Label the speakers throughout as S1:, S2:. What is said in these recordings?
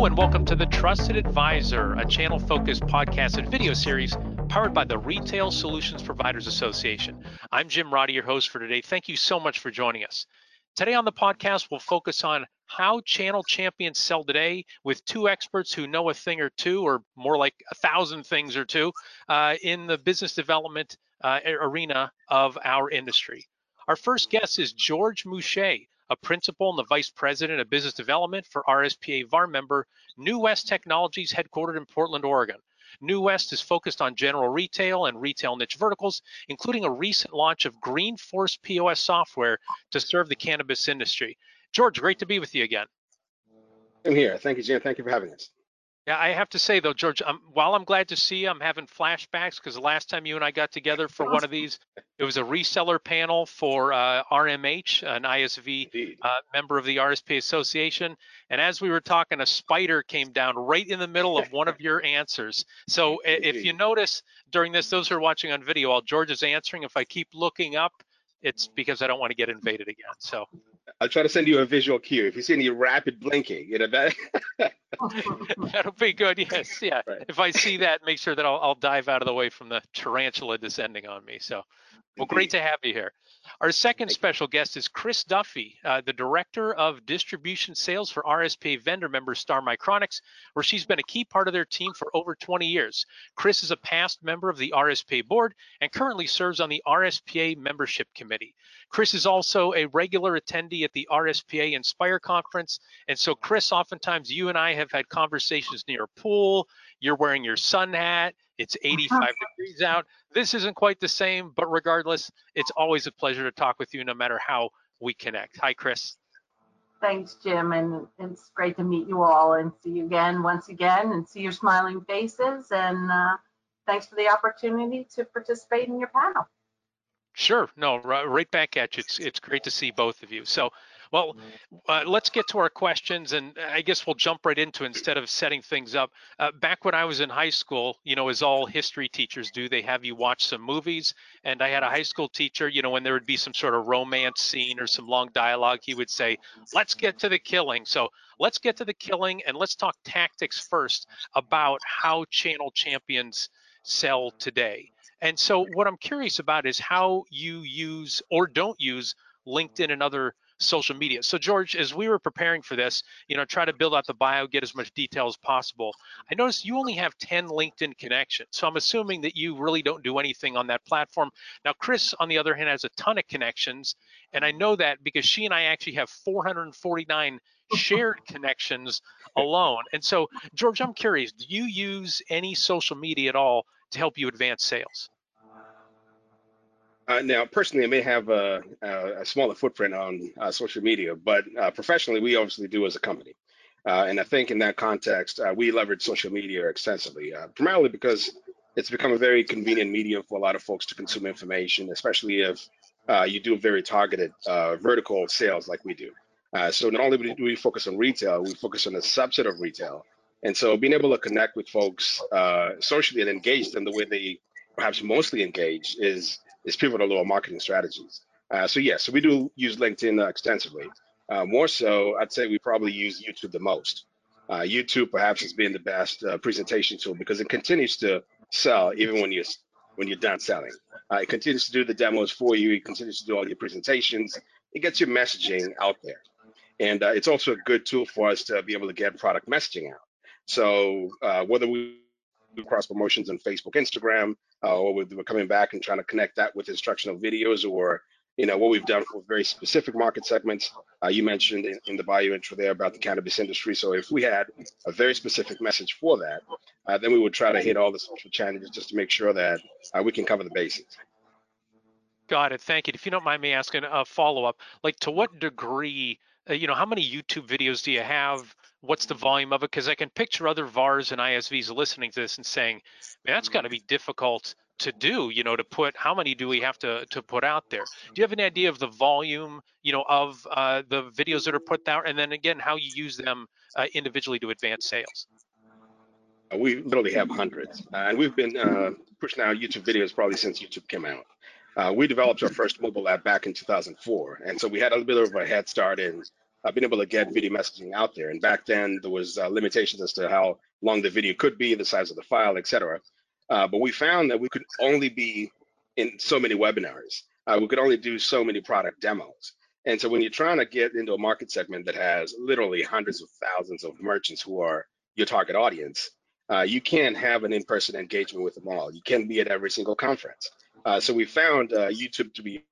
S1: Hello, and welcome to the Trusted Advisor, a channel focused podcast and video series powered by the Retail Solutions Providers Association. I'm Jim Roddy, your host for today. Thank you so much for joining us. Today on the podcast, we'll focus on how channel champions sell today with two experts who know a thing or two, or more like a thousand things or two, uh, in the business development uh, arena of our industry. Our first guest is George Mouche, a principal and the vice president of business development for RSPA VAR member New West Technologies, headquartered in Portland, Oregon. New West is focused on general retail and retail niche verticals, including a recent launch of Green Force POS software to serve the cannabis industry. George, great to be with you again.
S2: I'm here. Thank you, Jim. Thank you for having us.
S1: Yeah, I have to say though, George, um, while I'm glad to see you, I'm having flashbacks because the last time you and I got together for one of these, it was a reseller panel for uh, RMH, an ISV uh, member of the RSP Association. And as we were talking, a spider came down right in the middle of one of your answers. So if you notice during this, those who are watching on video, while George is answering, if I keep looking up, it's because I don't want to get invaded again. So
S2: I'll try to send you a visual cue. If you see any rapid blinking, you know that.
S1: That'll be good. Yes, yeah. Right. If I see that, make sure that I'll, I'll dive out of the way from the tarantula descending on me. So, well, great to have you here. Our second special guest is Chris Duffy, uh, the Director of Distribution Sales for RSPA vendor member Star Micronics, where she's been a key part of their team for over 20 years. Chris is a past member of the RSPA board and currently serves on the RSPA membership committee. Chris is also a regular attendee at the RSPA Inspire conference. And so, Chris, oftentimes you and I have had conversations near a pool. You're wearing your sun hat. It's 85 degrees out. This isn't quite the same, but regardless, it's always a pleasure to talk with you no matter how we connect. Hi, Chris.
S3: Thanks, Jim, and it's great to meet you all and see you again once again and see your smiling faces. And uh, thanks for the opportunity to participate in your panel.
S1: Sure. No, right back at you. It's, it's great to see both of you. So well, uh, let's get to our questions, and I guess we'll jump right into it instead of setting things up. Uh, back when I was in high school, you know, as all history teachers do, they have you watch some movies. And I had a high school teacher, you know, when there would be some sort of romance scene or some long dialogue, he would say, "Let's get to the killing." So let's get to the killing, and let's talk tactics first about how channel champions sell today. And so, what I'm curious about is how you use or don't use LinkedIn and other social media. So George, as we were preparing for this, you know, try to build out the bio, get as much detail as possible. I noticed you only have 10 LinkedIn connections. So I'm assuming that you really don't do anything on that platform. Now, Chris, on the other hand, has a ton of connections. And I know that because she and I actually have 449 shared connections alone. And so, George, I'm curious, do you use any social media at all to help you advance sales?
S2: Uh, now, personally, I may have a, a, smaller footprint on uh, social media, but uh, professionally, we obviously do as a company. Uh, and I think in that context, uh, we leverage social media extensively, uh, primarily because it's become a very convenient medium for a lot of folks to consume information, especially if you do very targeted vertical sales like we do. so not only do we focus on retail, we focus on a subset of retail. And so being able to connect with folks socially and engage them the way they perhaps mostly engage is is pivotal to our marketing strategies. Uh, so yes, yeah, so we do use LinkedIn uh, extensively. Uh, more so, I'd say we probably use YouTube the most. Uh, YouTube perhaps has been the best uh, presentation tool because it continues to sell even when you're when you're done selling. Uh, it continues to do the demos for you. It continues to do all your presentations. It gets your messaging out there, and it's also a good tool for us to be able to get product messaging out. So whether we do cross promotions on Facebook, Instagram, uh, or we're coming back and trying to connect that with instructional videos or you know what we've done for very specific market segments. Uh, you mentioned in, in, the bio intro there about the cannabis industry. So if we had a very specific message for that, uh, then we would try to hit all the social channels just to make sure that uh, we can cover the basics.
S1: Got it. Thank you. If you don't mind me asking a follow up, like to what degree, uh, you know, how many YouTube videos do you have? What's the volume of it? Because I can picture other VARs and ISVs listening to this and saying, man, that's got to be difficult to do, you know, to put, how many do we have to, to put out there? Do you have an idea of the volume, you know, of uh, the videos that are put out? And then again, how you use them uh, individually to advance sales?
S2: Uh, we literally have hundreds. Uh, and we've been uh, pushing out YouTube videos probably since YouTube came out. Uh, we developed our first mobile app back in 2004. And so we had a little bit of a head start in uh, being able to get video messaging out there. And back then, there was uh, limitations as to how long the video could be, the size of the file, etc. Uh, but we found that we could only be in so many webinars. Uh, we could only do so many product demos. And so when you're trying to get into a market segment that has literally hundreds of thousands of merchants who are your target audience, uh, you can't have an in-person engagement with them all. You can't be at every single conference. Uh, so we found uh, YouTube to be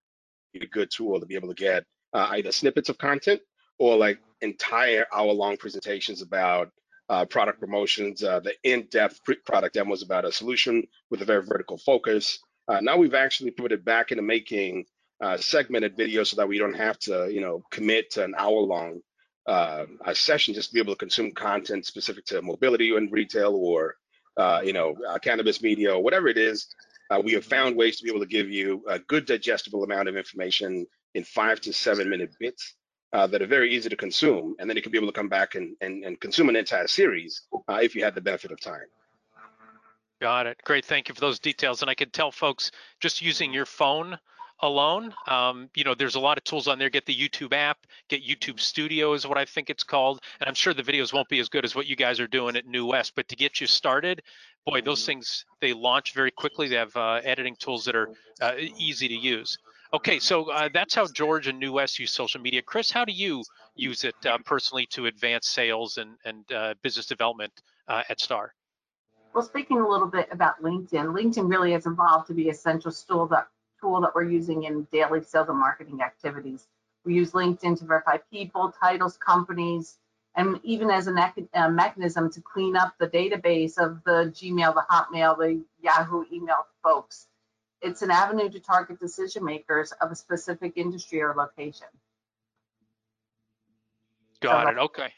S2: a good tool to be able to get either snippets of content or like entire hour-long presentations about uh, product promotions, uh, the in-depth product demos about a solution with a very vertical focus. now we've actually put it back into making segmented videos so that we don't have to, you know, commit to an hour-long uh, a session just to be able to consume content specific to mobility and retail or uh, you know uh, cannabis media or whatever it is uh, we have found ways to be able to give you a good digestible amount of information in five to seven minute bits uh, that are very easy to consume and then you can be able to come back and, and, and consume an entire series uh, if you had the benefit of time
S1: got it great thank you for those details and i can tell folks just using your phone alone. Um, you know, there's a lot of tools on there. Get the YouTube app, get YouTube Studio is what I think it's called. And I'm sure the videos won't be as good as what you guys are doing at New West, but to get you started, boy, those things they launch very quickly. They have uh, editing tools that are uh, easy to use. Okay, so uh, that's how George and New West use social media. Chris, how do you use it uh, personally to advance sales and, and uh, business development uh, at Star?
S3: Well, speaking a little bit about LinkedIn, LinkedIn really has evolved to be a central tool that tool that we're using in daily sales and marketing activities. We use LinkedIn to verify people, titles, companies, and even as a mechanism to clean up the database of the Gmail, the Hotmail, the Yahoo email folks. It's an avenue to target decision makers of a specific industry or location.
S1: Got so, it. Okay.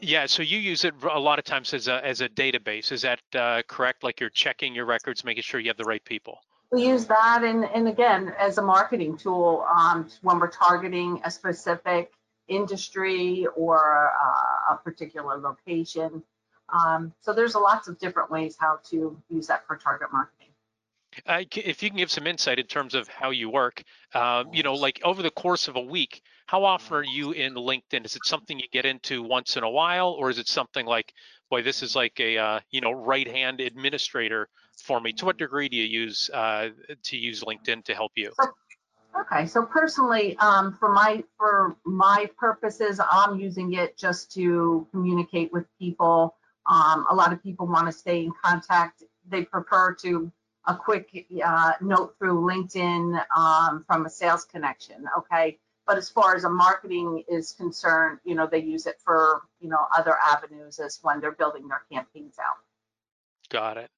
S1: Yeah, so you use it a lot of times as a as a database. Is that uh, correct? Like you're checking your records, making sure you have the right people
S3: we use that and, and again as a marketing tool um, when we're targeting a specific industry or uh, a particular location. Um, so there's lots of different ways how to use that for target marketing.
S1: Uh, if you can give some insight in terms of how you work, um, you know, like over the course of a week, how often are you in LinkedIn? Is it something you get into once in a while, or is it something like, boy, this is like a, uh, you know, right-hand administrator for me. To what degree do you use uh, to use LinkedIn to help you?
S3: Okay, so personally, um, for my for my purposes, I'm using it just to communicate with people. Um, a lot of people want to stay in contact. They prefer to a quick uh, note through LinkedIn um, from a sales connection. Okay, but as far as a marketing is concerned, you know, they use it for you know other avenues as when they're building their campaigns out.
S1: Got it.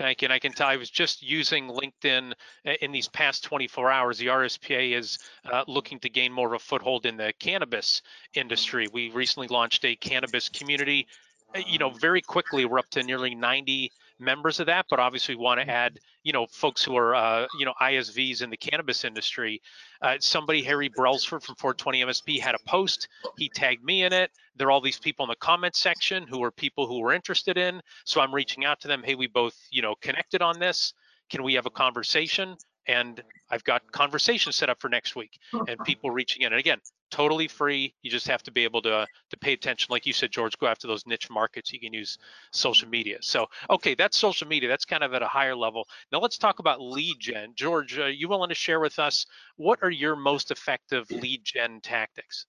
S1: Thank you. And I can tell I was just using LinkedIn uh, in these past 24 hours. The RSPA is uh, looking to gain more of a foothold in the cannabis industry. We recently launched a cannabis community. Uh, you know, very quickly, we're up to nearly 90 members of that, but obviously we want to mm-hmm. add, you know, folks who are, uh, you know, ISVs in the cannabis industry. Uh, somebody, Harry Brailsford from 420 MSP, had a post. He tagged me in it. There are all these people in the comment section who are people who were interested in. So I'm reaching out to them. Hey, we both, you know, connected on this. Can we have a conversation? And I've got conversations set up for next week and people reaching in. And again, totally free. You just have to be able to to pay attention. Like you said, George, go after those niche markets. You can use social media. So, okay, that's social media. That's kind of at a higher level. Now let's talk about lead gen. George, are you willing to share with us what are your most effective lead gen tactics?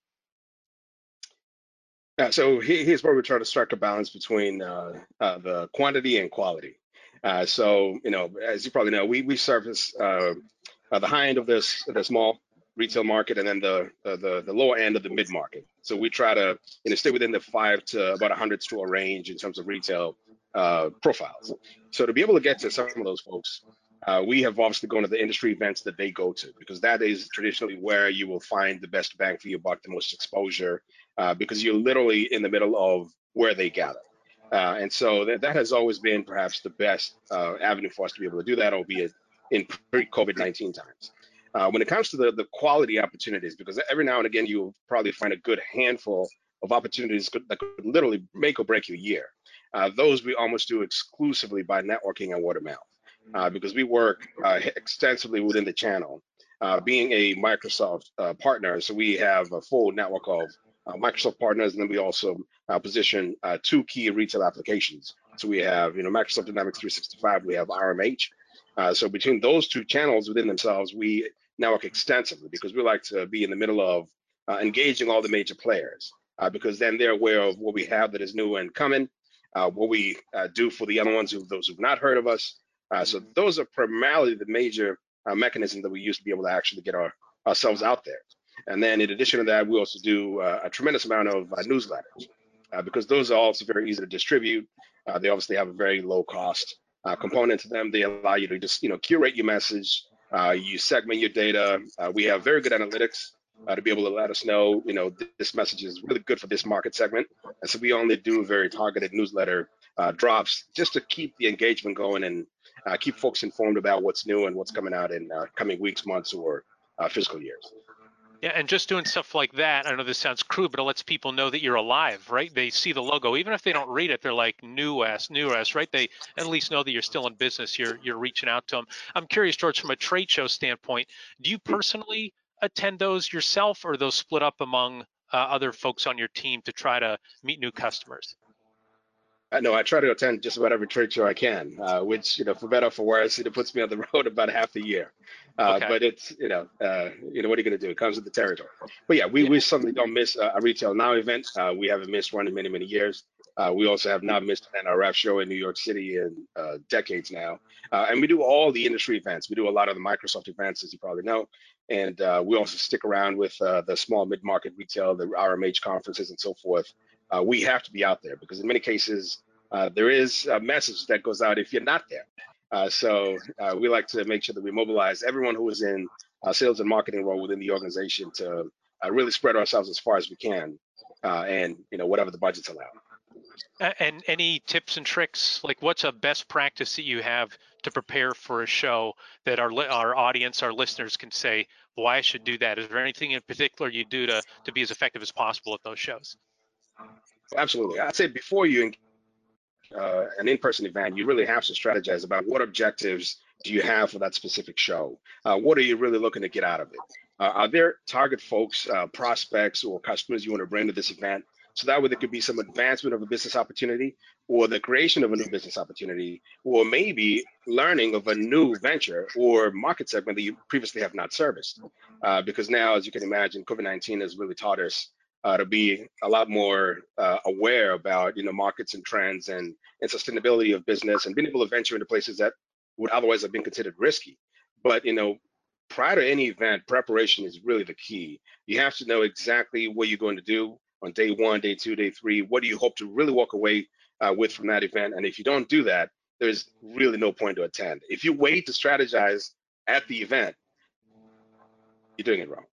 S2: Yeah, so here's where we try to strike a balance between uh, uh, the quantity and quality. Uh, so, you know, as you probably know, we we service uh, uh, the high end of this the small retail market and then the the the lower end of the mid market. So we try to you know stay within the five to about 100 store range in terms of retail uh, profiles. So to be able to get to some of those folks, uh, we have obviously gone to the industry events that they go to because that is traditionally where you will find the best bang for your buck, the most exposure, uh, because you're literally in the middle of where they gather. Uh, and so that, that has always been perhaps the best uh, avenue for us to be able to do that, albeit in pre-COVID-19 times. Uh, when it comes to the, the quality opportunities, because every now and again you'll probably find a good handful of opportunities that could literally make or break your year. Uh, those we almost do exclusively by networking and word of mouth, uh, because we work uh, extensively within the channel being a Microsoft partner, so we have a full network of Microsoft partners, and then we also uh, position uh, two key retail applications. So we have, you know, Microsoft Dynamics 365, we have RMH. Uh, so between those two channels within themselves, we network extensively because we like to be in the middle of engaging all the major players because then they're aware of what we have that is new and coming, what we do for the other ones, who those who've not heard of us. so those are primarily the major uh, mechanism that we use to be able to actually get our, ourselves out there. And then in addition to that, we also do uh, a tremendous amount of uh, newsletters uh, because those are also very easy to distribute. Uh, they obviously have a very low cost uh, component to them. They allow you to just you know curate your message, you segment your data. we have very good analytics to be able to let us know you know th this message is really good for this market segment. And so we only do very targeted newsletter drops just to keep the engagement going and uh, keep folks informed about what's new and what's coming out in uh, coming weeks, months, or uh, fiscal years.
S1: Yeah, and just doing stuff like that, I know this sounds crude, but it lets people know that you're alive, right? They see the logo, even if they don't read it, they're like new s, new s, right? They at least know that you're still in business. You're you're reaching out to them. I'm curious, George, from a trade show standpoint, do you personally attend those yourself, or those split up among uh, other folks on your team to try to meet new customers?
S2: I know I try to attend just about every trade show I can, uh, which you know, for better or for worse, it puts me on the road about half the year. Uh, okay. But it's you know, uh, you know, what are you going to do? It comes with the territory. But yeah, we, yeah. we certainly don't miss a retail now event. Uh, we haven't missed one in many many years. Uh, we also have not missed an NRF show in New York City in uh, decades now, and we do all the industry events. We do a lot of the Microsoft events, as you probably know, and we also stick around with the small mid market retail, the RMH conferences, and so forth uh, we have to be out there because in many cases uh, there is a message that goes out if you're not there. Uh, so uh, we like to make sure that we mobilize everyone who is in a sales and marketing role within the organization to uh, really spread ourselves as far as we can, uh, and you know whatever the budgets allow.
S1: And any tips and tricks, like what's a best practice that you have to prepare for a show that our our audience, our listeners can say, "Why I should do that." Is there anything in particular you do to to be as effective as possible at those shows?
S2: Absolutely. I'd say before you uh, an in-person event, you really have to strategize about what objectives do you have for that specific show? Uh, what are you really looking to get out of it? Uh, are there target folks, uh, prospects, or customers you want to bring to this event? So that way there could be some advancement of a business opportunity or the creation of a new business opportunity, or maybe learning of a new venture or market segment that you previously have not serviced. Uh, because now, as you can imagine, COVID-19 has really taught us uh, to be a lot more uh, aware about you know markets and trends and and sustainability of business and being able to venture into places that would otherwise have been considered risky. But you know, prior to any event, preparation is really the key. You have to know exactly what you're going to do on day one, day two, day three. What do you hope to really walk away uh, with from that event? And if you don't do that, there's really no point to attend. If you wait to strategize at the event, you're doing it wrong.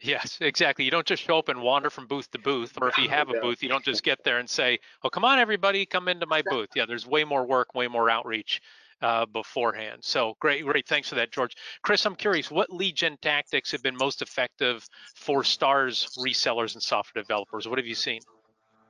S1: Yes, exactly. You don't just show up and wander from booth to booth, or if you have a booth, you don't just get there and say, "Oh, come on, everybody, come into my booth." Yeah, there's way more work, way more outreach uh, beforehand. So great, great. Thanks for that, George. Chris, I'm curious, what lead gen tactics have been most effective for stars resellers and software developers? What have you seen?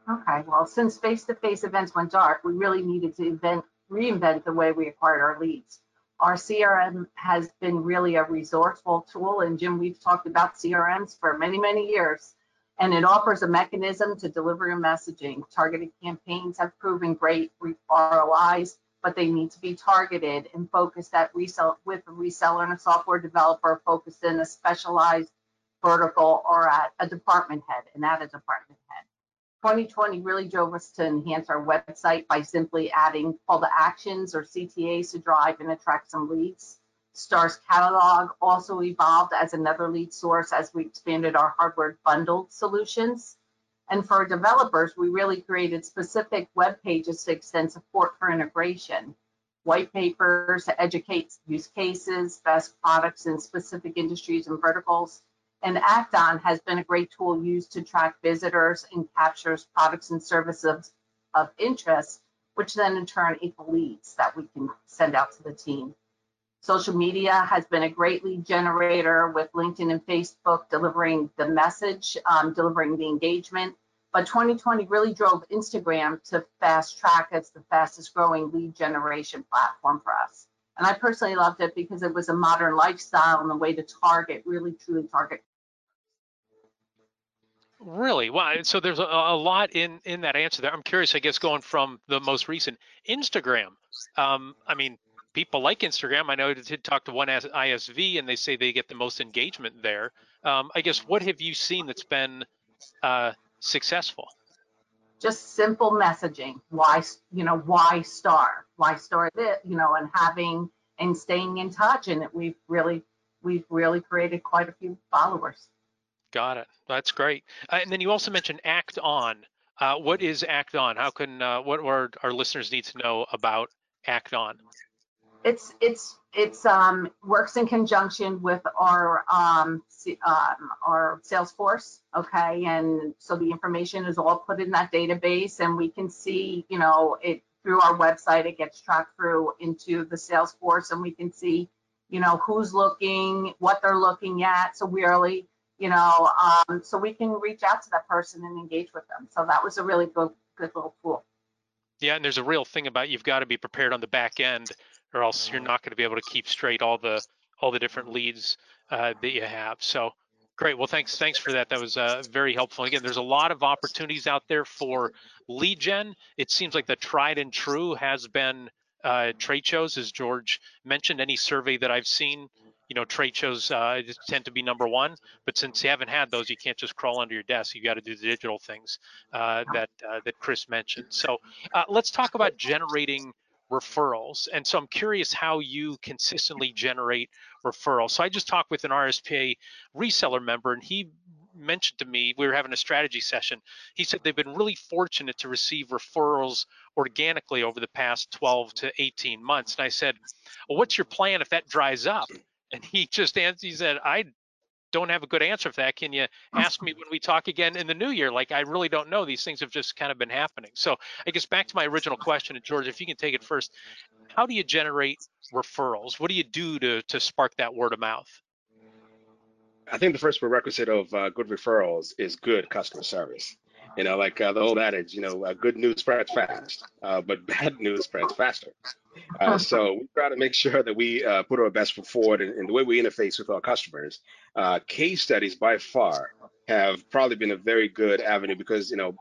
S3: Okay, well, since face-to-face events went dark, we really needed to invent, reinvent the way we acquired our leads. Our CRM has been really a resourceful tool. And Jim, we've talked about CRMs for many, many years. And it offers a mechanism to deliver your messaging. Targeted campaigns have proven great ROIs, but they need to be targeted and focused at resell with a reseller and a software developer focused in a specialized vertical or at a department head and at a department. 2020 really drove us to enhance our website by simply adding call to actions or CTAs to drive and attract some leads. STAR's catalog also evolved as another lead source as we expanded our hardware bundled solutions. And for developers, we really created specific web pages to extend support for integration, white papers to educate use cases, best products in specific industries and verticals, and Act-On has been a great tool used to track visitors and captures products and services of interest, which then in turn equal leads that we can send out to the team. Social media has been a great lead generator with LinkedIn and Facebook delivering the message, um, delivering the engagement. But 2020 really drove Instagram to fast track as the fastest growing lead generation platform for us. And I personally loved it because it was a modern lifestyle and a way to target, really truly target.
S1: Really? Well, so there's a, a lot in in that answer there. I'm curious, I guess, going from the most recent Instagram. Um, I mean, people like Instagram. I know I did talk to one as ISV, and they say they get the most engagement there. Um, I guess what have you seen that's been uh, successful?
S3: Just simple messaging. Why, you know, why star? Why star it? You know, and having and staying in touch. And we've really, we've really created quite a few followers.
S1: Got it. That's great. Uh, and then you also mentioned Act On. Uh, what is Act On? How can uh, what our, our listeners need to know about Act On?
S3: It's it's it's um, works in conjunction with our um, um, our Salesforce, okay, and so the information is all put in that database, and we can see, you know, it through our website. It gets tracked through into the Salesforce, and we can see, you know, who's looking, what they're looking at. So we really, you know, um, so we can reach out to that person and engage with them. So that was a really good good little tool.
S1: Yeah, and there's a real thing about you've got to be prepared on the back end or else you're not going to be able to keep straight all the all the different leads uh, that you have. So great. Well, thanks thanks for that. That was uh, very helpful. Again, there's a lot of opportunities out there for lead gen. It seems like the tried and true has been uh, trade shows, as George mentioned. Any survey that I've seen, you know, trade shows uh, tend to be number one. But since you haven't had those, you can't just crawl under your desk. You got to do the digital things uh, that uh, that Chris mentioned. So uh, let's talk about generating referrals. And so I'm curious how you consistently generate referrals. So I just talked with an RSPA reseller member and he mentioned to me we were having a strategy session he said they've been really fortunate to receive referrals organically over the past 12 to 18 months and i said well what's your plan if that dries up and he just answered he said i don't have a good answer for that. Can you ask me when we talk again in the new year? Like, I really don't know. These things have just kind of been happening. So I guess back to my original question, and George, if you can take it first, how do you generate referrals? What do you do to, to spark that word of mouth?
S2: I think the first prerequisite of uh, good referrals is good customer service. You know, like uh, the old adage, you know, uh, good news spreads fast, uh, but bad news spreads faster. Uh, so we try to make sure that we uh, put our best foot forward in, in, the way we interface with our customers. Uh, case studies by far have probably been a very good avenue because, you know,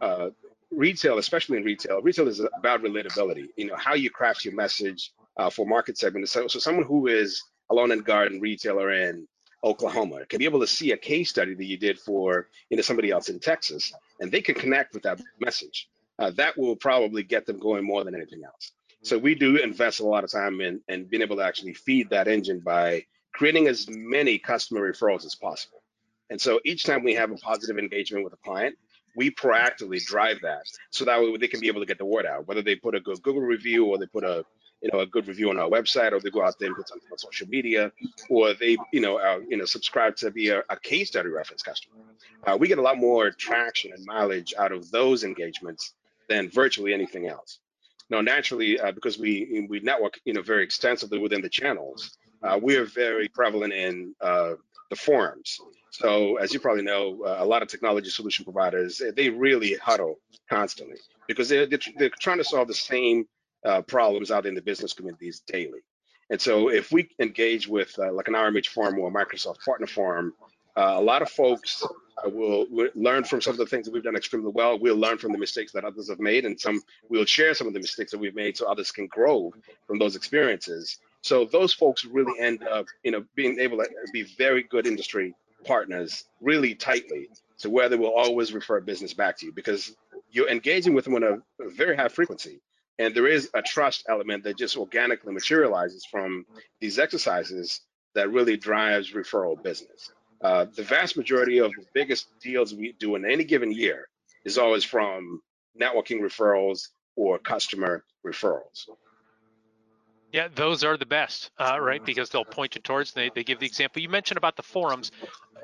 S2: uh, retail, especially in retail, retail is about relatability. You know, how you craft your message uh, for market segment. So, so someone who is a lawn and garden retailer in Oklahoma can be able to see a case study that you did for you know somebody else in Texas, and they can connect with that message. Uh, that will probably get them going more than anything else. So we do invest a lot of time in, in being able to actually feed that engine by creating as many customer referrals as possible. And so each time we have a positive engagement with a client, we proactively drive that so that way they can be able to get the word out, whether they put a good Google review or they put a you know a good review on our website, or they go out there and put something on social media, or they you know uh, you know subscribe to be a, a case study reference customer. Uh, we get a lot more traction and mileage out of those engagements than virtually anything else. Now, naturally, uh, because we we network you know very extensively within the channels, uh, we are very prevalent in uh, the forums. So, as you probably know, uh, a lot of technology solution providers they really huddle constantly because they're, they're, they're trying to solve the same uh, problems out in the business communities daily. And so if we engage with uh, like an RMH forum or a Microsoft partner forum, uh, a lot of folks uh, will, learn from some of the things that we've done extremely well. We'll learn from the mistakes that others have made, and some we'll share some of the mistakes that we've made so others can grow from those experiences. So those folks really end up, you know, being able to be very good industry partners, really tightly, to where they will always refer business back to you because you're engaging with them on a, a very high frequency. And there is a trust element that just organically materializes from these exercises that really drives referral business. Uh, the vast majority of the biggest deals we do in any given year is always from networking referrals or customer referrals.
S1: Yeah, those are the best, uh, right? Because they'll point you towards. They they give the example. You mentioned about the forums.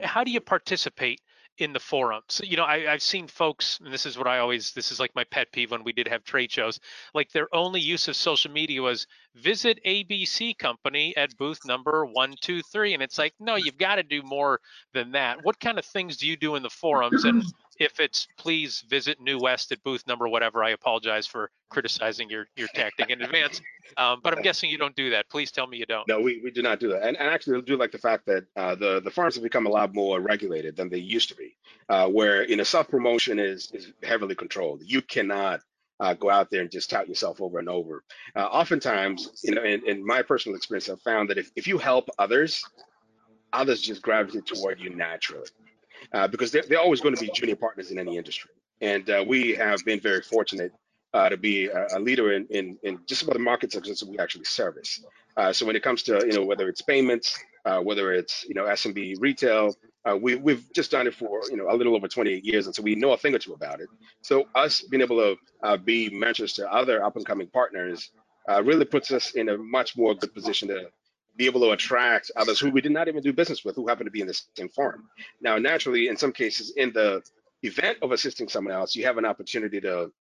S1: How do you participate in the forums. You know, I, have seen folks, and this is what I always, this is like my pet peeve when we did have trade shows, like their only use of social media was visit ABC company at booth number 123. And it's like, no, you've got to do more than that. What kind of things do you do in the forums? And If it's please visit New West at booth number whatever, I apologize for criticizing your your tactic in advance. Um, but I'm guessing you don't do that. Please tell me you don't.
S2: No, we, we do not do that. And, and actually, I do like the fact that uh, the the farms have become a lot more regulated than they used to be, uh, where you know self promotion is is heavily controlled. You cannot uh, go out there and just tout yourself over and over. Uh, oftentimes, you know, in, in my personal experience, I've found that if, if you help others, others just gravitate toward you naturally uh, because they're, they're always going to be junior partners in any industry. And uh, we have been very fortunate uh, to be a, a leader in, in, in, just about the market that we actually service. Uh, so when it comes to, you know, whether it's payments, uh, whether it's, you know, SMB retail, we, we've just done it for, you know, a little over 28 years. And so we know a thing or two about it. So us being able to be mentors to other up and coming partners really puts us in a much more good position to be able to attract others who we did not even do business with who happen to be in the same farm. Now, naturally, in some cases, in the event of assisting someone else, you have an opportunity to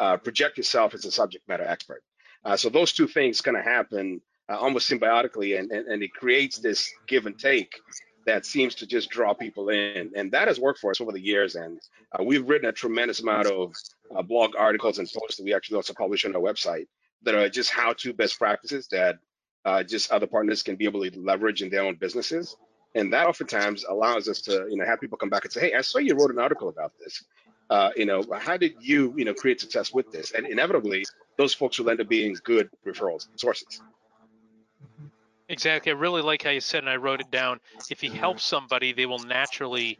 S2: uh, project yourself as a subject matter expert. Uh, so those two things kind of happen uh, almost symbiotically, and, and, and it creates this give and take that seems to just draw people in. And that has worked for us over the years. And uh, we've written a tremendous amount of uh, blog articles and posts that we actually also publish on our website that are just how-to best practices that uh, just other partners can be able to leverage in their own businesses. And that oftentimes allows us to, you know, have people come back and say, "Hey, I saw you wrote an article about this. Uh, you know, how did you, you know, create success with this?" And inevitably, those folks will end up being good referrals sources.
S1: Exactly. I really like how you said, and I wrote it down. If you help somebody, they will naturally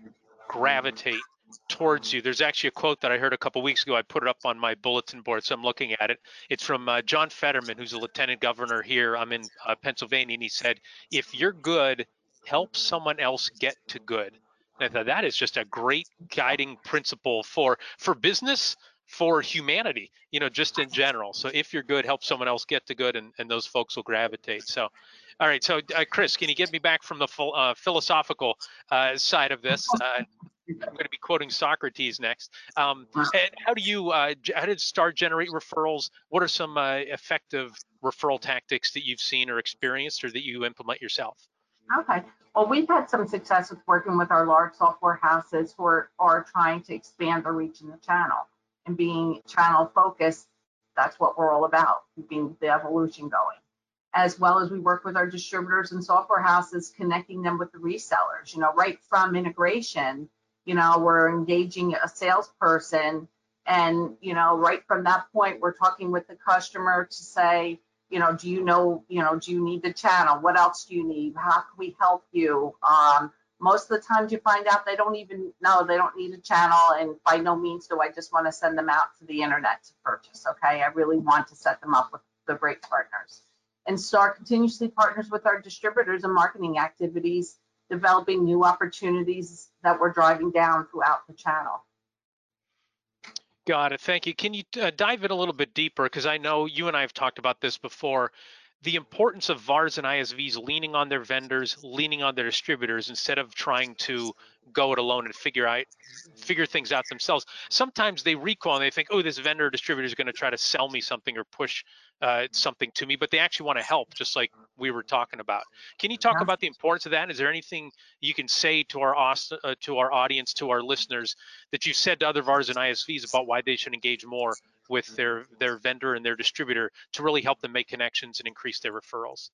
S1: gravitate towards you. There's actually a quote that I heard a couple weeks ago. I put it up on my bulletin board, so I'm looking at it. It's from uh, John Fetterman, who's a lieutenant governor here. I'm in uh, Pennsylvania, and he said, "If you're good, help someone else get to good." And I thought that is just a great guiding principle for for business, for humanity, you know, just in general. So if you're good, help someone else get to good, and, and those folks will gravitate. So, all right. So, uh, Chris, can you get me back from the full, uh, philosophical uh, side of this? I'm going to be quoting Socrates next. Um, how do you uh, how did Star generate referrals? What are some uh, effective referral tactics that you've seen or experienced, or that you implement yourself?
S3: Okay. Well, we've had some success with working with our large software houses who are, are trying to expand their reach in the channel and being channel focused. That's what we're all about, keeping the evolution going as well as we work with our distributors and software houses, connecting them with the resellers, you know, right from integration you know we're engaging a salesperson. And you know right from that point we're talking with the customer to say you know do you know you know do you need the channel? What else do you need? How can we help you? Um, most of the times you find out they don't even know they don't need a channel and by no means do i just want to send them out to the internet to purchase okay? I really want to set them up with the great partners. And start continuously partners with our distributors and marketing activities developing new opportunities that we're driving down throughout the channel.
S1: Got it. Thank you. Can you uh, dive in a little bit deeper? Because I know you and I have talked about this before. The importance of VARs and ISVs leaning on their vendors, leaning on their distributors instead of trying to go it alone and figure out figure things out themselves. Sometimes they recall and they think, oh, this vendor or distributor is going to try to sell me something or push uh, something to me, but they actually want to help, just like we were talking about. Can you talk yeah. about the importance of that? Is there anything you can say to our uh, to our audience, to our listeners, that you've said to other VARs and ISVs about why they should engage more with mm-hmm. their their vendor and their distributor to really help them make connections and increase their referrals?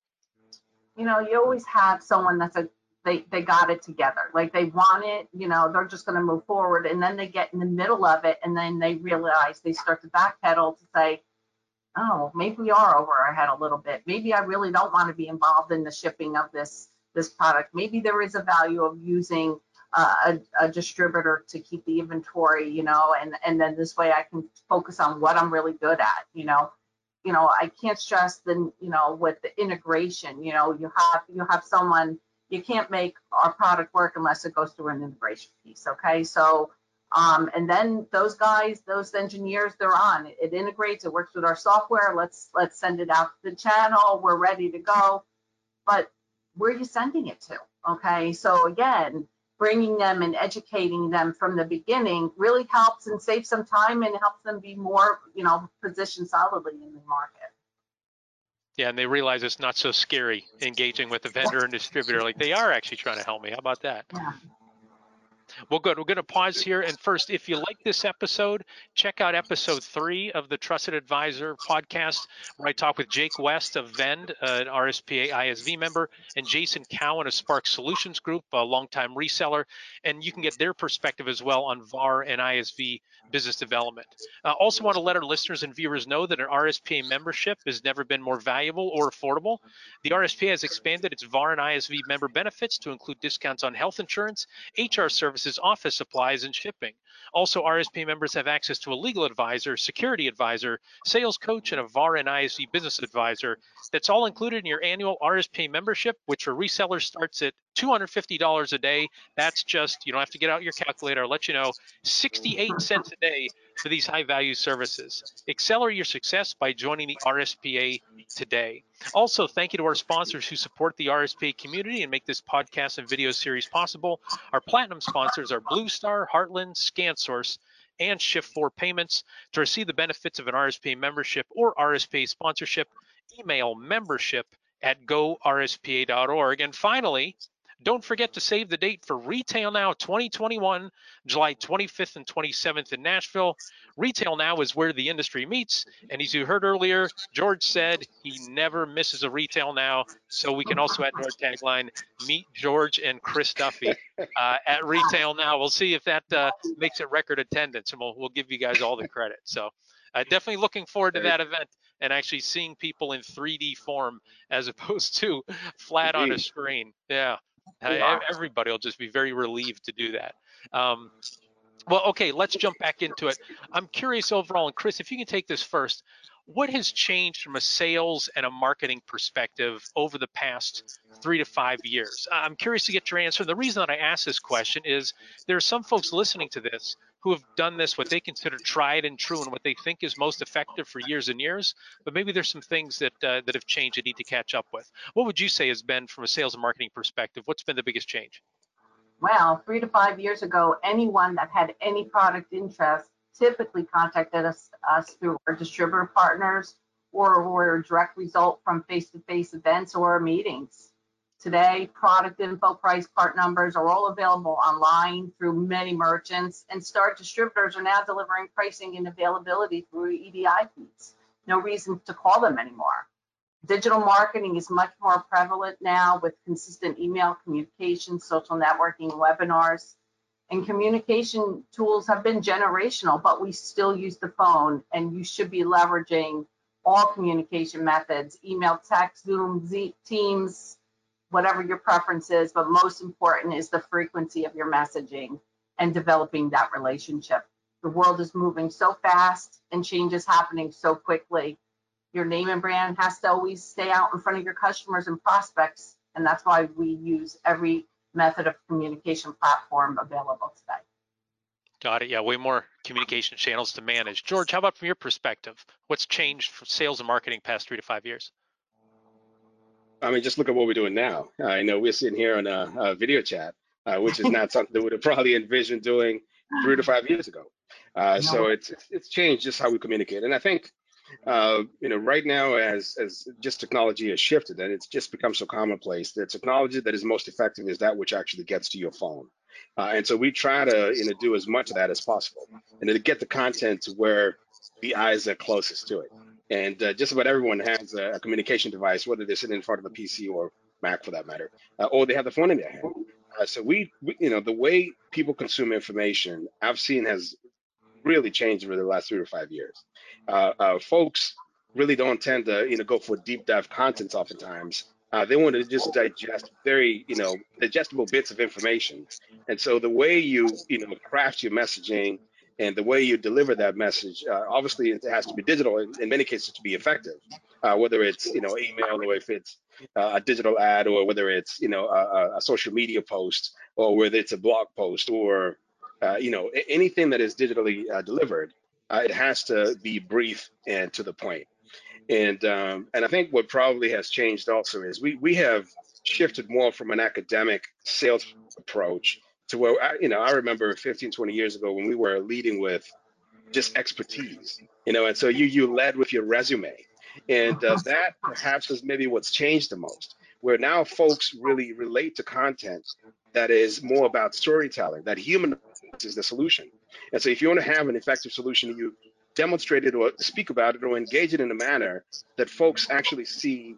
S3: You know, you always have someone that's a they they got it together. Like they want it you know they're just going to move forward and then they get in the middle of it and then they realize they start to backpedal to say oh maybe we are over our head a little bit. Maybe i really don't want to be involved in the shipping of this this product. Maybe there is a value of using a, a distributor to keep the inventory you know and and then this way i can focus on what i'm really good at you know you know i can't stress the you know with the integration you know you have you have someone you can't make our product work unless it goes through an integration piece. Okay, so um, and then those guys, those engineers, they're on. It, it, integrates. It works with our software. Let's let's send it out to the channel. We're ready to go. But where are you sending it to? Okay, so again, bringing them and educating them from the beginning really helps and saves some time and helps them be more, you know, positioned solidly in the market.
S1: Yeah, and they realize it's not so scary engaging with the vendor and distributor. Like they are actually trying to help me. How about that?
S3: Yeah.
S1: Well, good. We're going to pause here. And first, if you like this episode, check out episode three of the Trusted Advisor podcast, where I talk with Jake West of Vend, an RSPA ISV member, and Jason Cowan of Spark Solutions Group, a longtime reseller. And you can get their perspective as well on VAR and ISV business development. I uh, also want to let our listeners and viewers know that an RSPA membership has never been more valuable or affordable. The RSPA has expanded its VAR and ISV member benefits to include discounts on health insurance, HR services, office supplies, and shipping. Also, RSP members have access to a legal advisor, security advisor, sales coach, and a VAR and ISV business advisor. That's all included in your annual RSP membership, which for resellers starts at $250 a day. That's just, you don't have to get out your calculator. I'll let you know, 68 cents a day for these high value services. Accelerate your success by joining the RSPA today. Also, thank you to our sponsors who support the RSPA community and make this podcast and video series possible. Our platinum sponsors are Blue Star, Heartland, ScanSource, and Shift4 Payments. To receive the benefits of an RSPA membership or RSPA sponsorship, email membership at gorspa.org. And finally, don't forget to save the date for Retail Now 2021, July 25th and 27th in Nashville. Retail Now is where the industry meets. And as you heard earlier, George said he never misses a Retail Now. So we can also add to our tagline, meet George and Chris Duffy uh, at Retail Now. We'll see if that uh, makes it record attendance and we'll, we'll give you guys all the credit. So uh, definitely looking forward to that event and actually seeing people in 3D form as opposed to flat on a screen. Yeah. Everybody will just be very relieved to do that. Um, well, okay, let's jump back into it. I'm curious overall, and Chris, if you can take this first, what has changed from a sales and a marketing perspective over the past three to five years? I'm curious to get your answer. The reason that I ask this question is there are some folks listening to this who have done this, what they consider tried and true, and what they think is most effective for years and years. But maybe there's some things that uh, that have changed and need to catch up with. What would you say has been, from a sales and marketing perspective, what's been the biggest change?
S3: Well, three to five years ago, anyone that had any product interest typically contacted us, us through our distributor partners or were a direct result from face-to-face events or meetings. Today, product info, price, part numbers are all available online through many merchants, and Star distributors are now delivering pricing and availability through EDI feeds. No reason to call them anymore. Digital marketing is much more prevalent now with consistent email communication, social networking, webinars, and communication tools have been generational, but we still use the phone, and you should be leveraging all communication methods, email, text, Zoom, Z, Teams, whatever your preference is, but most important is the frequency of your messaging and developing that relationship. The world is moving so fast and change is happening so quickly. Your name and brand has to always stay out in front of your customers and prospects. And that's why we use every method of communication platform available today.
S1: Got it. Yeah, way more communication channels to manage. George, how about from your perspective? What's changed for sales and marketing past three to five years?
S2: I mean, just look at what we're doing now. I know we're sitting here on a, a video chat, uh, which is not something that we would have probably envisioned doing three to five years ago. Uh, so it's it's changed just how we communicate, and I think uh, you know right now as as just technology has shifted and it's just become so commonplace, the technology that is most effective is that which actually gets to your phone. Uh, and so we try to you know do as much of that as possible, and to get the content to where the eyes are closest to it. And uh, just about everyone has a, a, communication device, whether they're sitting in front of a PC or Mac for that matter, uh, or they have the phone in their hand. Uh, so we, we, you know, the way people consume information, I've seen has really changed over the last three or five years. Uh, uh, folks really don't tend to, you know, go for deep dive contents oftentimes. Uh, they want to just digest very, you know, digestible bits of information. And so the way you, you know, craft your messaging and the way you deliver that message, uh, obviously it has to be digital in, in many cases to be effective, uh, whether it's you know email or if it's uh, a digital ad or whether it's you know a, a, social media post or whether it's a blog post or uh, you know anything that is digitally uh, delivered, uh, it has to be brief and to the point. And um, and I think what probably has changed also is we we have shifted more from an academic sales approach to where I, you know I remember 15 20 years ago when we were leading with just expertise you know and so you you led with your resume and uh, that perhaps is maybe what's changed the most where now folks really relate to content that is more about storytelling, that human is the solution. And so if you want to have an effective solution, you demonstrate it or speak about it or engage it in a manner that folks actually see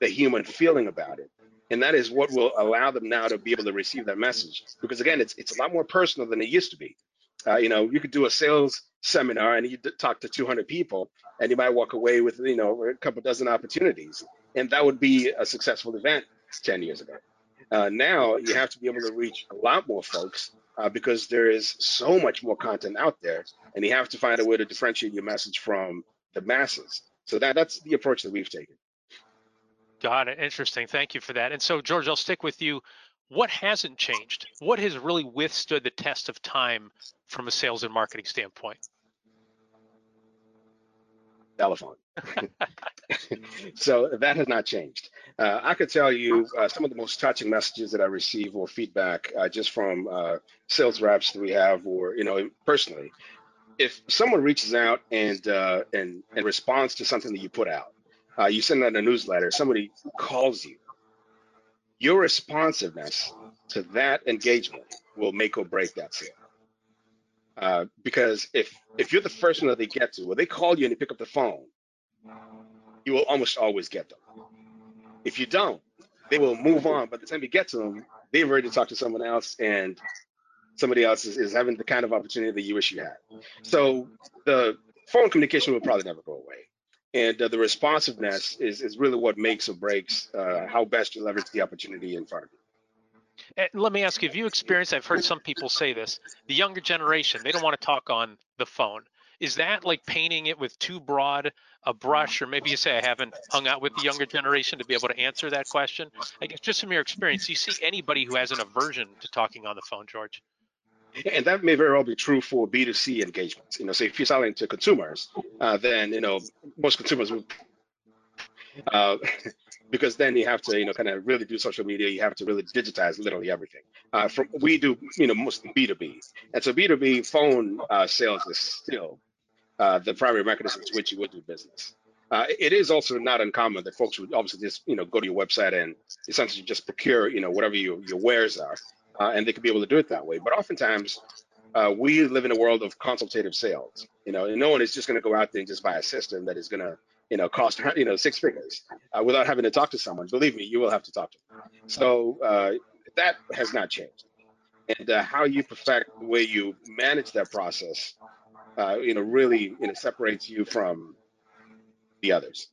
S2: the human feeling about it. And that is what will allow them now to be able to receive that message. Because again, it's it's a lot more personal than it used to be. Uh, you know, you could do a sales seminar and you talk to 200 people, and you might walk away with you know a couple dozen opportunities, and that would be a successful event 10 years ago. Uh, now you have to be able to reach a lot more folks uh, because there is so much more content out there, and you have to find a way to differentiate your message from the masses. So that that's the approach that we've taken.
S1: Got it. Interesting. Thank you for that. And so, George, I'll stick with you. What hasn't changed? What has really withstood the test of time from a sales and marketing standpoint?
S2: Telephone. so that has not changed. Uh, I could tell you uh, some of the most touching messages that I receive or feedback uh, just from uh, sales reps that we have, or you know, personally. If someone reaches out and uh, and and responds to something that you put out, uh, you send out a newsletter, somebody calls you, your responsiveness to that engagement will make or break that sale. Uh, because if if you're the first one that they get to, well, they call you and they pick up the phone, you will almost always get them. If you don't, they will move on. By the time you get to them, they've already talked to someone else, and somebody else is, is having the kind of opportunity that you wish you had. So the phone communication will probably never go away and uh, the responsiveness is, is really what makes or breaks uh, how best you leverage the opportunity in front of you.
S1: And let me ask you, have you experienced, I've heard some people say this, the younger generation, they don't want to talk on the phone. Is that like painting it with too broad a brush? Or maybe you say, I haven't hung out with the younger generation to be able to answer that question. I guess just from your experience, do you see anybody who has an aversion to talking on the phone, George?
S2: And that may very well be true for B2C engagements. You know, so if you're selling to consumers, uh, then you know most consumers would, uh, because then you have to you know kind of really do social media. You have to really digitize literally everything. Uh, from we do you know mostly B2B, and so B2B phone uh, sales is still uh, the primary mechanism to which you would do business. Uh, it is also not uncommon that folks would obviously just you know go to your website and essentially just procure you know whatever your, your wares are uh, and they could be able to do it that way. But oftentimes, uh, we live in a world of consultative sales. You know, no one is just going to go out there and just buy a system that is going to, you know, cost you know six figures uh, without having to talk to someone. Believe me, you will have to talk to them. So uh, that has not changed. And uh, how you perfect the way you manage that process, uh, you know, really you know separates you from the others.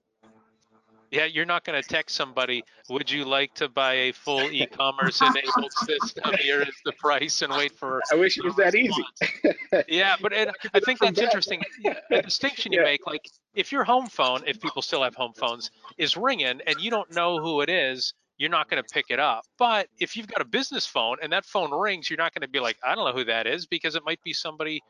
S1: Yeah, you're not going to text somebody, would you like to buy a full e-commerce enabled system? Here is the price and wait for.
S2: I wish it was that easy.
S1: yeah, but it, I think that's interesting. The distinction you yeah. make, like if your home phone, if people still have home phones, is ringing and you don't know who it is, you're not going to pick it up. But if you've got a business phone and that phone rings, you're not going to be like, I don't know who that is because it might be somebody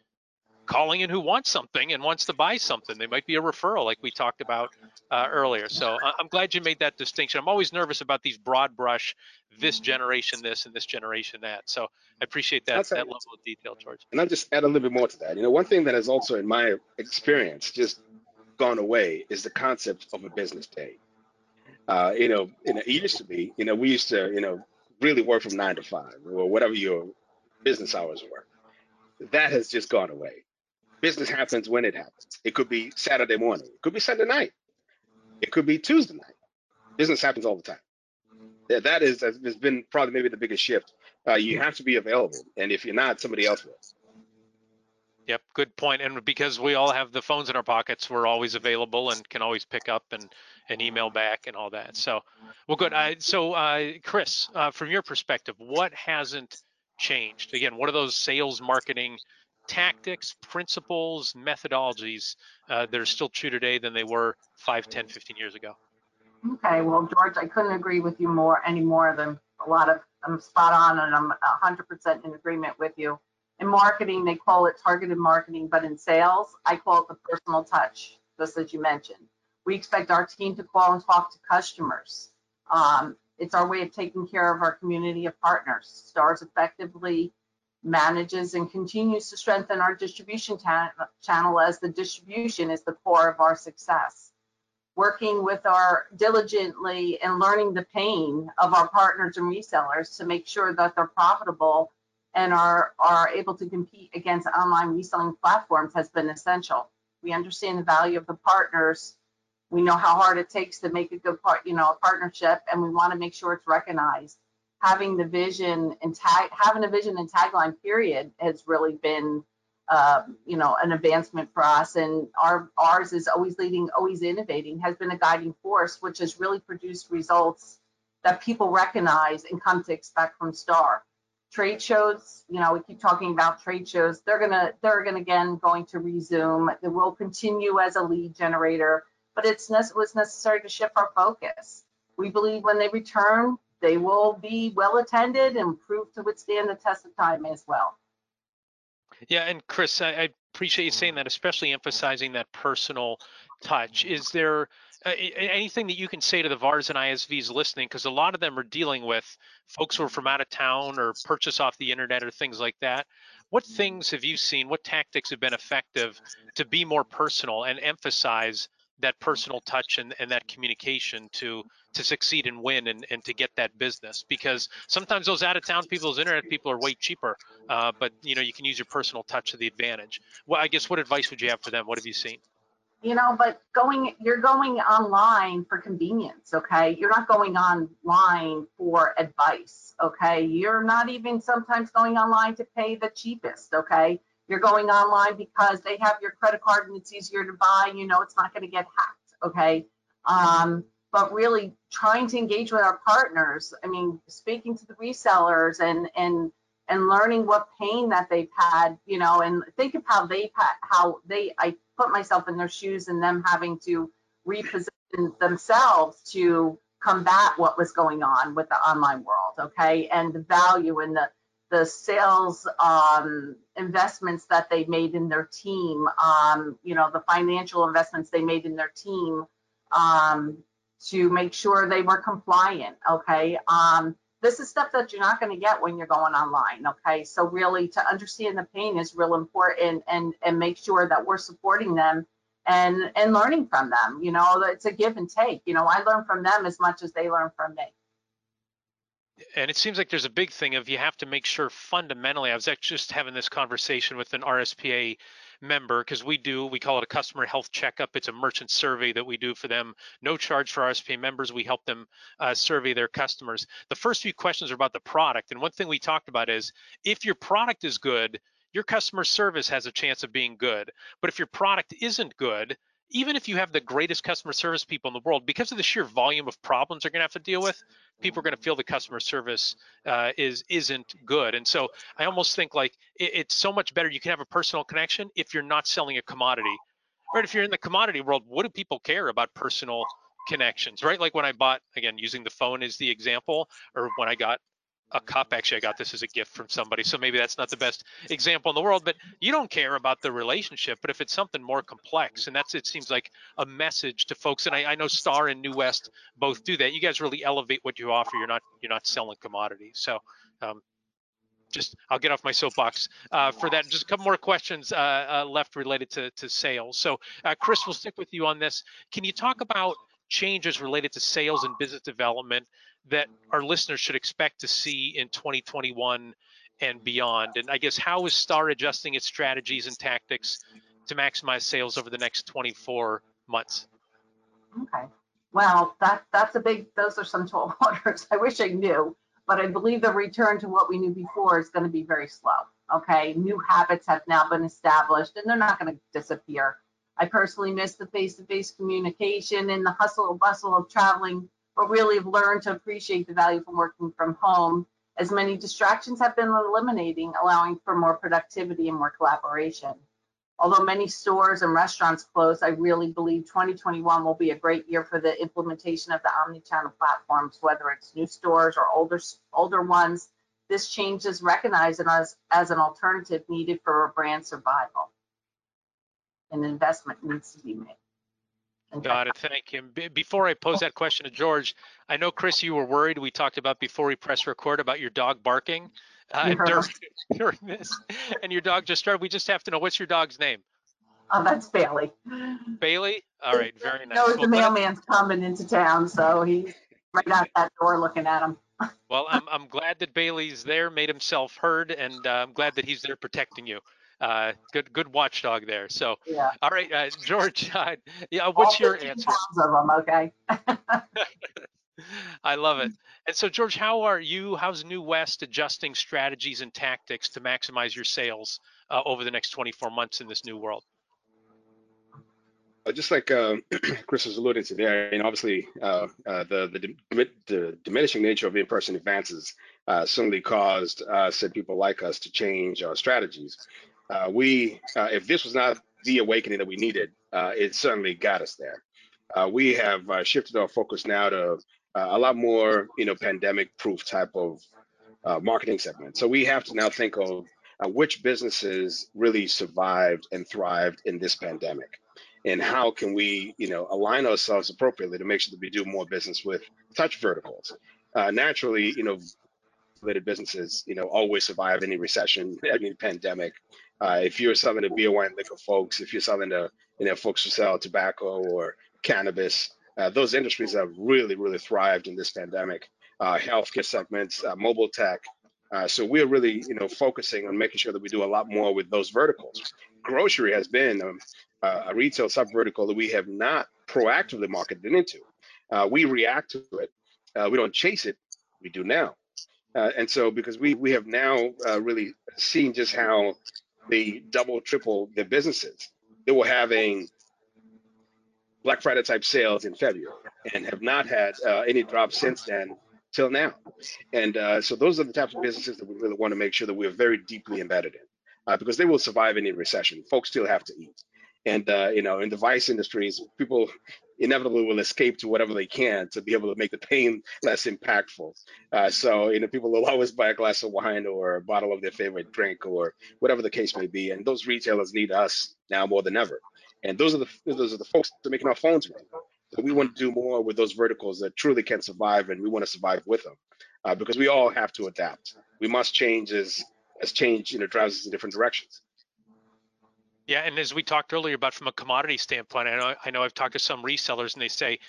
S1: calling in who wants something and wants to buy something. They might be a referral, like we talked about uh, earlier. So I'm glad you made that distinction. I'm always nervous about these broad brush, this generation this and this generation that. So I appreciate that, that level of detail, George.
S2: And I'll just add a little bit more to that. You know, one thing that has also, in my experience, just gone away is the concept of a business day. Uh, you know, it used to be, you know, we used to, you know, really work from nine to five or whatever your business hours were. That has just gone away business happens when it happens. It could be Saturday morning. It could be Sunday night. It could be Tuesday night. Business happens all the time. That is has been probably maybe the biggest shift. Uh, you have to be available, and if you're not, somebody else will.
S1: Yep, good point. And because we all have the phones in our pockets, we're always available and can always pick up and, and email back and all that. So, well, good. Uh, so, uh, Chris, uh, from your perspective, what hasn't changed? Again, what are those sales marketing tactics, principles, methodologies uh, that are still true today than they were 5, 10, 15 years ago.
S3: Okay, well, George, I couldn't agree with you more any more than a lot of, I'm spot on and I'm 100% in agreement with you. In marketing, they call it targeted marketing, but in sales, I call it the personal touch, just as you mentioned. We expect our team to call and talk to customers. Um, it's our way of taking care of our community of partners. Stars effectively manages and continues to strengthen our distribution channel as the distribution is the core of our success. working with our diligently and learning the pain of our partners and resellers to make sure that they're profitable and are, are able to compete against online reselling platforms has been essential. We understand the value of the partners. We know how hard it takes to make a good part, you know, a partnership, and we want to make sure it's recognized. Having the vision and tag, having a vision and tagline period has really been uh, you know, an advancement for us. And our ours is always leading, always innovating, has been a guiding force, which has really produced results that people recognize and come to expect from Star. Trade shows, you know, we keep talking about trade shows. They're gonna, they're gonna again going to resume. They will continue as a lead generator, but it's was necessary to shift our focus. We believe when they return, they will be well attended and prove to withstand the test of time as well.
S1: Yeah, and Chris, I, I appreciate you saying that, especially emphasizing that personal touch. Is there uh, anything that you can say to the VARs and ISVs listening? Because a lot of them are dealing with folks who are from out of town or purchase off the internet or things like that. What things have you seen? What tactics have been effective to be more personal and emphasize that personal touch and, and that communication to to succeed and win and, and to get that business. Because sometimes those out of town people those internet people are way cheaper uh, but you know you can use your personal touch to the advantage. Well i guess what advice would you have for them? What have you seen?
S3: You know but going you're going online for convenience okay? You're not going online for advice okay? You're not even sometimes going online to pay the cheapest okay you're going online because they have your credit card and it's easier to buy. You know, it's not going to get hacked. Okay. Um, but really trying to engage with our partners. I mean, speaking to the resellers and and and learning what pain that they've had. You know, and think of how they how they. I put myself in their shoes and them having to reposition themselves to combat what was going on with the online world. Okay, and the value and the the sales um, investments that they made in their team, um, you know, the financial investments they made in their team um, to make sure they were compliant. Okay. Um, this is stuff that you're not going to get when you're going online. Okay. So really to understand the pain is real important and, and make sure that we're supporting them and, and learning from them. You know, it's a give and take. You know, I learn from them as much as they learn from me
S1: and it seems like there's a big thing of you have to make sure fundamentally i was just having this conversation with an rspa member because we do we call it a customer health checkup. It's a merchant survey that we do for them. No charge for rspa members. We help them uh, survey their customers. The first few questions are about the product and one thing we talked about is if your product is good your customer service has a chance of being good. But if your product isn't good even if you have the greatest customer service people in the world, because of the sheer volume of problems they're going to have to deal with, people are going to feel the customer service uh, is isn't good. And so I almost think like it, it's so much better. You can have a personal connection if you're not selling a commodity, right? If you're in the commodity world, what do people care about personal connections, right? Like when I bought again using the phone as the example, or when I got a cup. Actually, I got this as a gift from somebody, so maybe that's not the best example in the world. But you don't care about the relationship. But if it's something more complex, and that's it seems like a message to folks. And I, I know Star and New West both do that. You guys really elevate what you offer. You're not you're not selling commodities. So. Um, just I'll get off my soapbox uh, for that. Just a couple more questions uh, uh, left related to, to sales. So, uh, Chris, we'll stick with you on this. Can you talk about changes related to sales and business development that mm-hmm. our listeners should expect to see in 2021 and beyond? And I guess how is Star adjusting its strategies and tactics to maximize sales over the next 24 months?
S3: Okay. Well, that that's a big. Those are some tall orders. I wish I knew, but I believe the return to what we knew before is going to be very slow. Okay, new habits have now been established, and they're not going to disappear. I personally miss the face-to-face communication and the hustle and bustle of traveling but really have learned to appreciate the value from working from home as many distractions have been eliminating, allowing for more productivity and more collaboration. Although many stores and restaurants closed, I really believe 2021 will be a great year for the implementation of the omni-channel platforms, whether it's new stores or older older ones. This change is recognized as, as an alternative needed for a brand survival. An investment needs to be made.
S1: Got it. Thank you. Before I pose that question to George, I know Chris, you were worried. We talked about before we press record about your dog barking uh, during, during, this, and your dog just started. We just have to know what's your dog's name.
S3: Uh, that's Bailey.
S1: Bailey? All right, very nice.
S3: Knows
S1: Well,
S3: the mailman's coming into town, so he's right out that door looking at him.
S1: Well, I'm, I'm glad that Bailey's there, made himself heard, and uh, I'm glad that he's there protecting you. Uh, good, good watchdog there. So,
S3: Yeah.
S1: all right, uh, George, uh, yeah, what's
S3: All
S1: your answer?
S3: pounds Of them, okay?
S1: I love it. And so, George, how are you? How's New West adjusting strategies and tactics to maximize your sales uh, over the next 24 months in this new world?
S2: Uh, just like uh, Chris was alluding to there, and obviously uh, uh, the, the the diminishing nature of in-person advances uh, certainly caused us and people like us to change our strategies. Uh, we, uh, if this was not the awakening that we needed, uh, it certainly got us there. Uh, we have uh, shifted our focus now to a lot more, you know, pandemic-proof type of marketing segment. So we have to now think of which businesses really survived and thrived in this pandemic and how can we, you know, align ourselves appropriately to make sure that we do more business with touch verticals. Uh, naturally, you know, related businesses, you know, always survive any recession, any pandemic. Uh, if you're selling to beer, wine, liquor folks, if you're selling to, you know, folks who sell tobacco or cannabis, uh, those industries have really, really thrived in this pandemic. Uh, healthcare segments, uh, mobile tech. Uh, so we're really, you know, focusing on making sure that we do a lot more with those verticals. Grocery has been um, a retail subvertical that we have not proactively marketed into. Uh, we react to it. We don't chase it. We do now. Uh, and so because we we have now uh, really seen just how they double, triple their businesses. They were having Black Friday type sales in February and have not had uh, any drop since then till now. And uh, so those are the types of businesses that we really want to make sure that we're very deeply embedded in uh, because they will survive any recession. Folks still have to eat. And, uh, you know, in the vice industries, people inevitably will escape to whatever they can to be able to make the pain less impactful. Uh, so, you know, people will always buy a glass of wine or a bottle of their favorite drink or whatever the case may be. And those retailers need us now more than ever. And those are the those are the folks that are making our phones ring. So we want to do more with those verticals that truly can survive, and we want to survive with them, uh, because we all have to adapt. We must change as as change, you know, drives us in different directions.
S1: Yeah, and as we talked earlier about from a commodity standpoint, I know I know I've talked to some resellers and they say,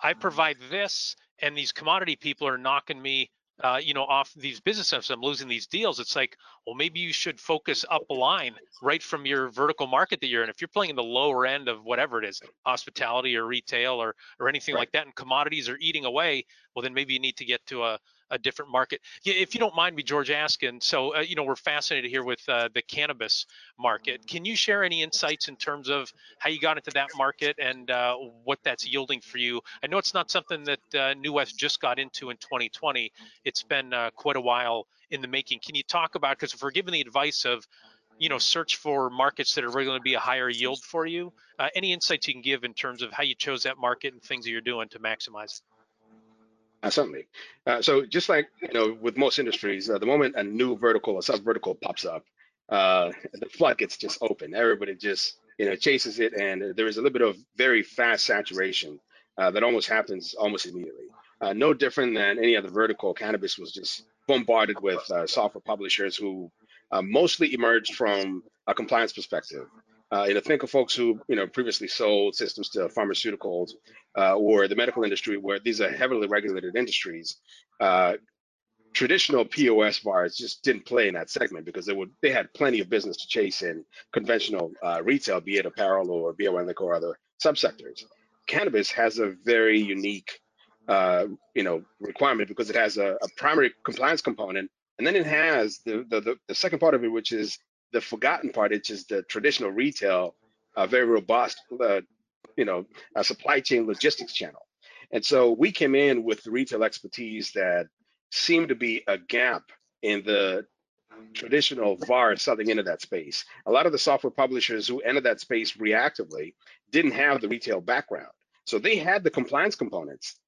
S1: I provide this, and these commodity people are knocking me, uh, you know, off these businesses. I'm losing these deals. It's like, well, maybe you should focus up a line right from your vertical market that you're in. If you're playing in the lower end of whatever it is, hospitality or retail or or anything
S2: Right.
S1: like that, and commodities are eating away, well, then maybe you need to get to a a different market. If you don't mind me, George, asking, so uh, you know we're fascinated here with uh, the cannabis market. Can you share any insights in terms of how you got into that market and uh, what that's yielding for you? I know it's not something that uh, New West just got into in 2020. It's been uh, quite a while in the making. Can you talk about because if we're given the advice of you know search for markets that are really going to be a higher yield for you, uh, any insights you can give in terms of how you chose that market and things that you're doing to maximize?
S2: Uh, certainly. Uh, so just like you know, with most industries, uh, the moment a new vertical or sub-vertical pops up, uh, the floodgates just open. Everybody just you know chases it, and there is a little bit of very fast saturation uh, that almost happens almost immediately. Uh, no different than any other vertical. Cannabis was just bombarded with software publishers who mostly emerged from a compliance perspective. Uh, you know, think of folks who you know previously sold systems to pharmaceuticals uh, or the medical industry, where these are heavily regulated industries. Uh, traditional POS VARs just didn't play in that segment because they would they had plenty of business to chase in conventional uh, retail, be it apparel or beer, wine, liquor, or other subsectors. Cannabis has a very unique, uh, you know, requirement because it has a, a primary compliance component, and then it has the, the the the second part of it, which is the forgotten part, which is the traditional retail, uh, very robust, uh, you know, supply chain logistics channel. And so we came in with the retail expertise that seemed to be a gap in the traditional VAR selling into that space. A lot of the software publishers who entered that space reactively didn't have the retail background. So they had the compliance components,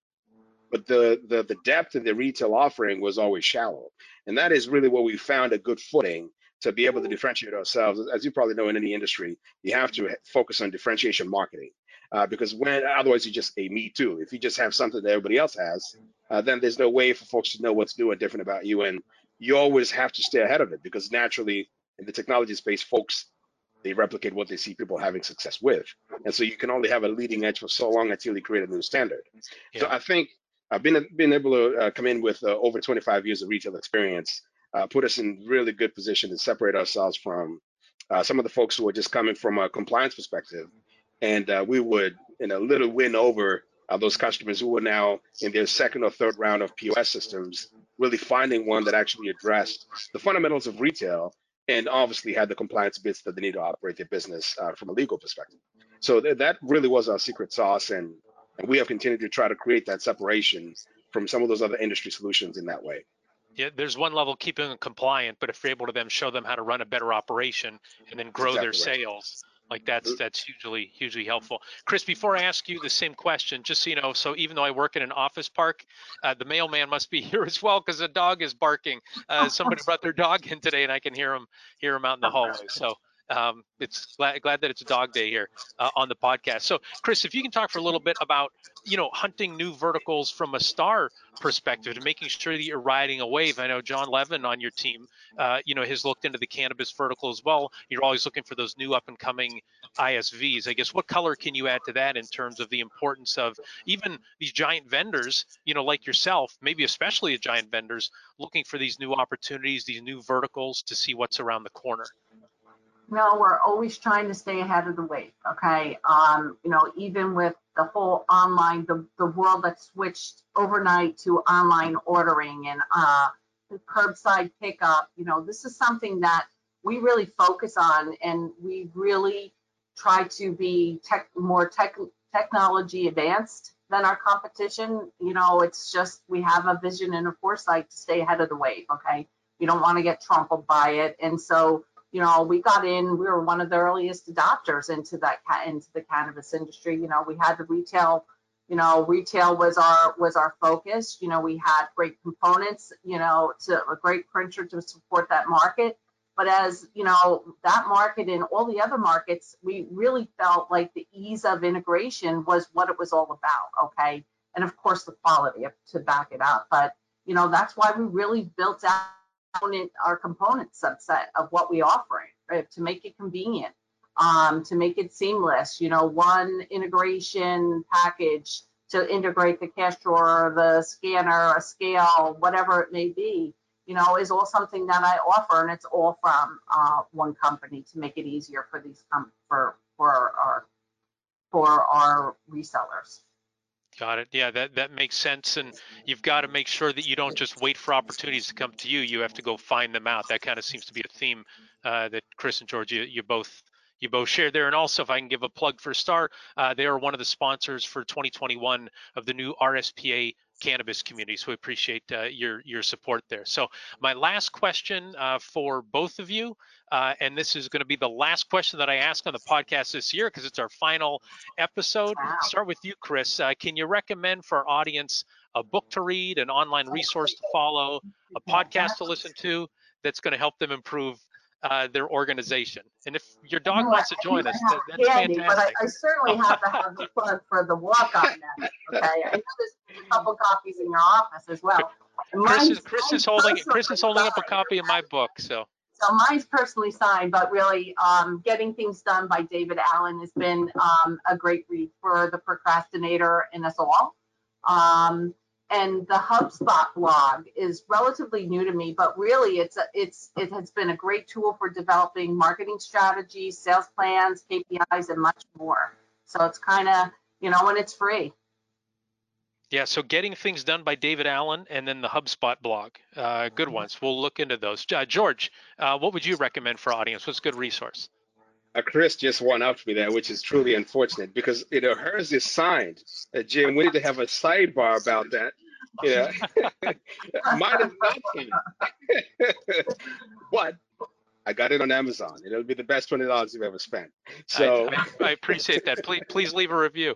S2: but the, the, the depth of the retail offering was always shallow. And that is really where we found a good footing to be able to differentiate ourselves. As you probably know in any industry, you have to focus on differentiation marketing. Uh, because when otherwise you're just a me too. If you just have something that everybody else has, uh, then there's no way for folks to know what's new and different about you. And you always have to stay ahead of it because naturally in the technology space, folks they replicate what they see people having success with. And so you can only have a leading edge for so long until you create a new standard. Yeah. So I think I've been been able to uh, come in with uh, over 25 years of retail experience, uh, put us in really good position to separate ourselves from uh, some of the folks who are just coming from a compliance perspective, and uh, we would, in a little win over uh, those customers who were now in their second or third round of POS systems, really finding one that actually addressed the fundamentals of retail and obviously had the compliance bits that they need to operate their business from a legal perspective. So th- that really was our secret sauce, and and we have continued to try to create that separation from some of those other industry solutions in that way.
S1: Yeah, there's one level keeping them compliant, but if you're able to then show them how to run a better operation and then grow exactly their right. sales, like that's mm-hmm. that's hugely hugely helpful. Chris, before I ask you the same question, just so you know, so even though I work in an office park, uh, the mailman must be here as well because the dog is barking. Uh, somebody brought their dog in today, and I can hear him hear him out in the hallway. So um, it's glad, glad that it's a dog day here uh, on the podcast. So, Chris, if you can talk for a little bit about, you know, hunting new verticals from a star perspective and making sure that you're riding a wave. I know John Levin on your team, uh, you know, has looked into the cannabis vertical as well. You're always looking for those new up and coming ISVs. I guess what color can you add to that in terms of the importance of even these giant vendors, you know, like yourself, maybe especially giant vendors, looking for these new opportunities, these new verticals to see what's around the corner?
S3: No, we're always trying to stay ahead of the wave. Okay. Um, you know, even with the whole online, the, the world that switched overnight to online ordering and uh, curbside pickup, you know, this is something that we really focus on and we really try to be tech, more tech, technology advanced than our competition. You know, it's just we have a vision and a foresight to stay ahead of the wave. Okay. We don't want to get trampled by it. And so, you know, we got in, we were one of the earliest adopters into that into the cannabis industry. You know, we had the retail, you know, retail was our was our focus. You know, we had great components, you know, to a great printer to support that market. But as you know, that market and all the other markets, we really felt like the ease of integration was what it was all about. Okay, and of course the quality to back it up. But you know, that's why we really built out component, our component subset of what we offer right? To make it convenient, um, to make it seamless, you know, one integration package to integrate the cash drawer, the scanner, a scale, whatever it may be, you know, is all something that I offer, and it's all from uh, one company to make it easier for these um, for for our for our resellers.
S1: Got it. Yeah, that that makes sense. And you've got to make sure that you don't just wait for opportunities to come to you. You have to go find them out. That kind of seems to be a theme uh, that Chris and George you, you both you both share there. And also, if I can give a plug for Star, uh, they are one of the sponsors for 2021 of the new RSPA cannabis community. So we appreciate uh, your your support there. So my last question uh, for both of you, uh, and this is going to be the last question that I ask on the podcast this year because it's our final episode. Wow. Start with you, Chris. Uh, can you recommend for our audience a book to read, an online resource to follow, a podcast to listen to that's going to help them improve uh, their organization. And if your dog no, wants to join us, that, that's candy,
S3: fantastic. But I, I, certainly have to have the plug for the walk on that. Okay, I know there's a couple copies in your office as well.
S1: Chris is, Chris is holding Chris is holding up a copy of my book, so.
S3: So mine's personally signed, but really, um, getting things done by David Allen has been um, a great read for the procrastinator in us all. Um, and the HubSpot blog is relatively new to me, but really it's a, it's it has been a great tool for developing marketing strategies, sales plans, KPIs, and much more. So it's kind of you know, and it's free.
S1: Yeah, so getting things done by David Allen and then the HubSpot blog, uh, good mm-hmm. ones. We'll look into those. Uh, George, uh, what would you recommend for audience? What's a good resource?
S2: Uh, Chris just one up to me there, which is truly unfortunate because you know hers is signed. Uh, Jim, we need to have a sidebar about that. Yeah, mine is not signed, but I got it on Amazon. It'll be the best twenty dollars you've ever spent. So
S1: I, I, I appreciate that. Please, please leave a review.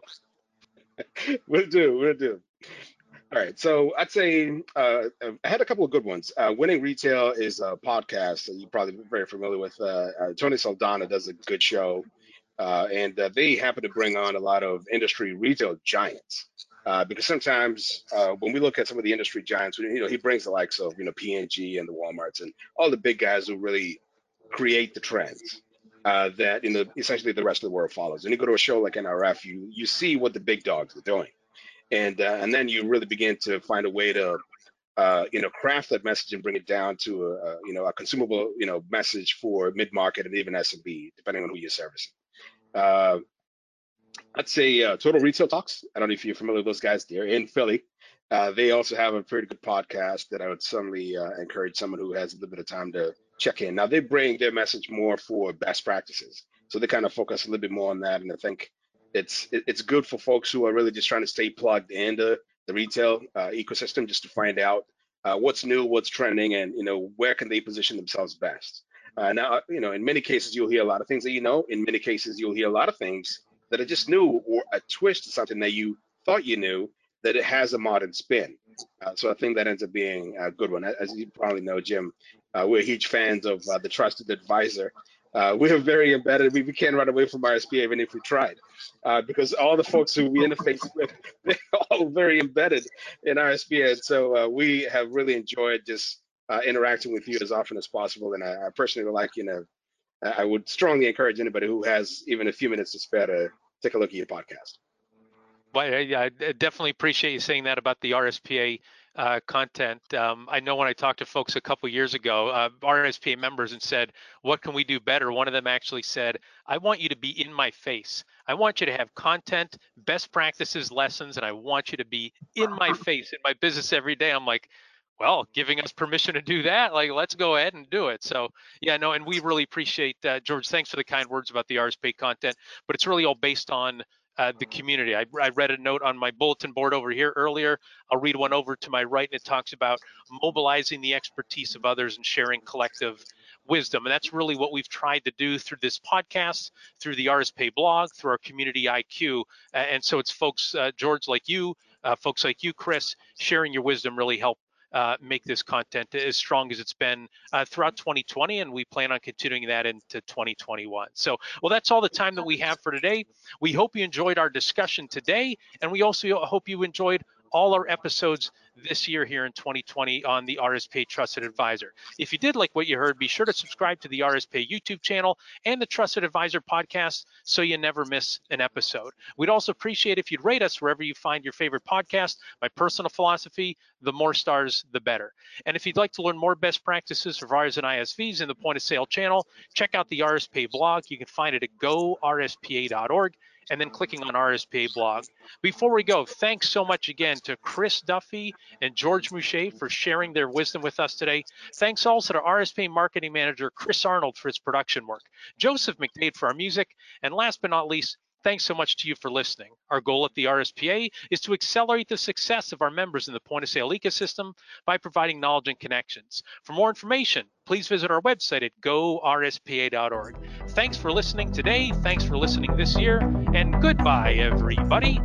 S2: we'll do. We'll do. All right, so I'd say uh, I had a couple of good ones. Uh, Winning Retail is a podcast that you're probably very familiar with. Uh, uh Tony Saldana does a good show, uh, and uh, they happen to bring on a lot of industry retail giants. because sometimes when we look at some of the industry giants, you know, he brings the likes of you know P&G and the WalMarts and all the big guys who really create the trends. that in the essentially the rest of the world follows. And you go to a show like NRF, you you see what the big dogs are doing, and uh, and then you really begin to find a way to uh, you know craft that message and bring it down to a, a you know a consumable you know message for mid market and even SMB, depending on who you're servicing. Uh, I'd say uh, Total Retail Talks. I don't know if you're familiar with those guys. They're in Philly. Uh, they also have a pretty good podcast that I would certainly uh, encourage someone who has a little bit of time to check in. Now they bring their message more for best practices, so they kind of focus a little bit more on that. And I think it's it's good for folks who are really just trying to stay plugged into the retail uh, ecosystem, just to find out uh, what's new, what's trending, and you know where can they position themselves best. Uh, now, you know, in many cases you'll hear a lot of things that you know. In many cases you'll hear a lot of things that are just new or a twist to something that you thought you knew that it has a modern spin. Uh, so I think that ends up being a good one. As you probably know, Jim, uh, we're huge fans of uh, the Trusted Advisor. Uh, we're very embedded. We, we can't run away from RSP even if we tried, uh, because all the folks who we interface with, they're all very embedded in RSP. And so uh, we have really enjoyed just interacting with you as often as possible. And I, I personally would like, you know, I would strongly encourage anybody who has even a few minutes to spare to take a look at your podcast.
S1: Well, I, I definitely appreciate you saying that about the RSPA uh, content. Um, I know when I talked to folks a couple years ago, uh, RSPA members, and said, "What can we do better?" One of them actually said, "I want you to be in my face. I want you to have content, best practices, lessons, and I want you to be in my face in my business every day." I'm like, well, giving us permission to do that, like let's go ahead and do it. So yeah, no, and we really appreciate uh, George. Thanks for the kind words about the RSP content, but it's really all based on uh, the community. I, I, read a note on my bulletin board over here earlier. I'll read one over to my right, and it talks about mobilizing the expertise of others and sharing collective wisdom. And that's really what we've tried to do through this podcast, through the RSP blog, through our community IQ. Uh, and so it's folks, uh, George, like you, uh, folks like you, Chris, sharing your wisdom really help uh, make this content as strong as it's been uh, throughout 2020, and we plan on continuing that into 2021. So, well, that's all the time that we have for today. We hope you enjoyed our discussion today, and we also hope you enjoyed all our episodes this year here in 2020 on the RSP Trusted Advisor. If you did like what you heard, be sure to subscribe to the RSP YouTube channel and the Trusted Advisor podcast so you never miss an episode. We'd also appreciate if you'd rate us wherever you find your favorite podcast. My personal philosophy, the more stars, the better. And if you'd like to learn more best practices for VARs and ISVs in the point of sale channel, check out the RSP blog. You can find it at gorspa.org and then clicking on RSPA blog. Before we go, thanks so much again to Chris Duffy and George Mouche for sharing their wisdom with us today. Thanks also to RSPA marketing manager Chris Arnold for his production work, Joseph McDade for our music, and last but not least, Thanks so much to you for listening. Our goal at the RSPA is to accelerate the success of our members in the point of sale ecosystem by providing knowledge and connections. For more information, please visit our website at gorspa.org. Thanks for listening today. Thanks for listening this year. And goodbye, everybody.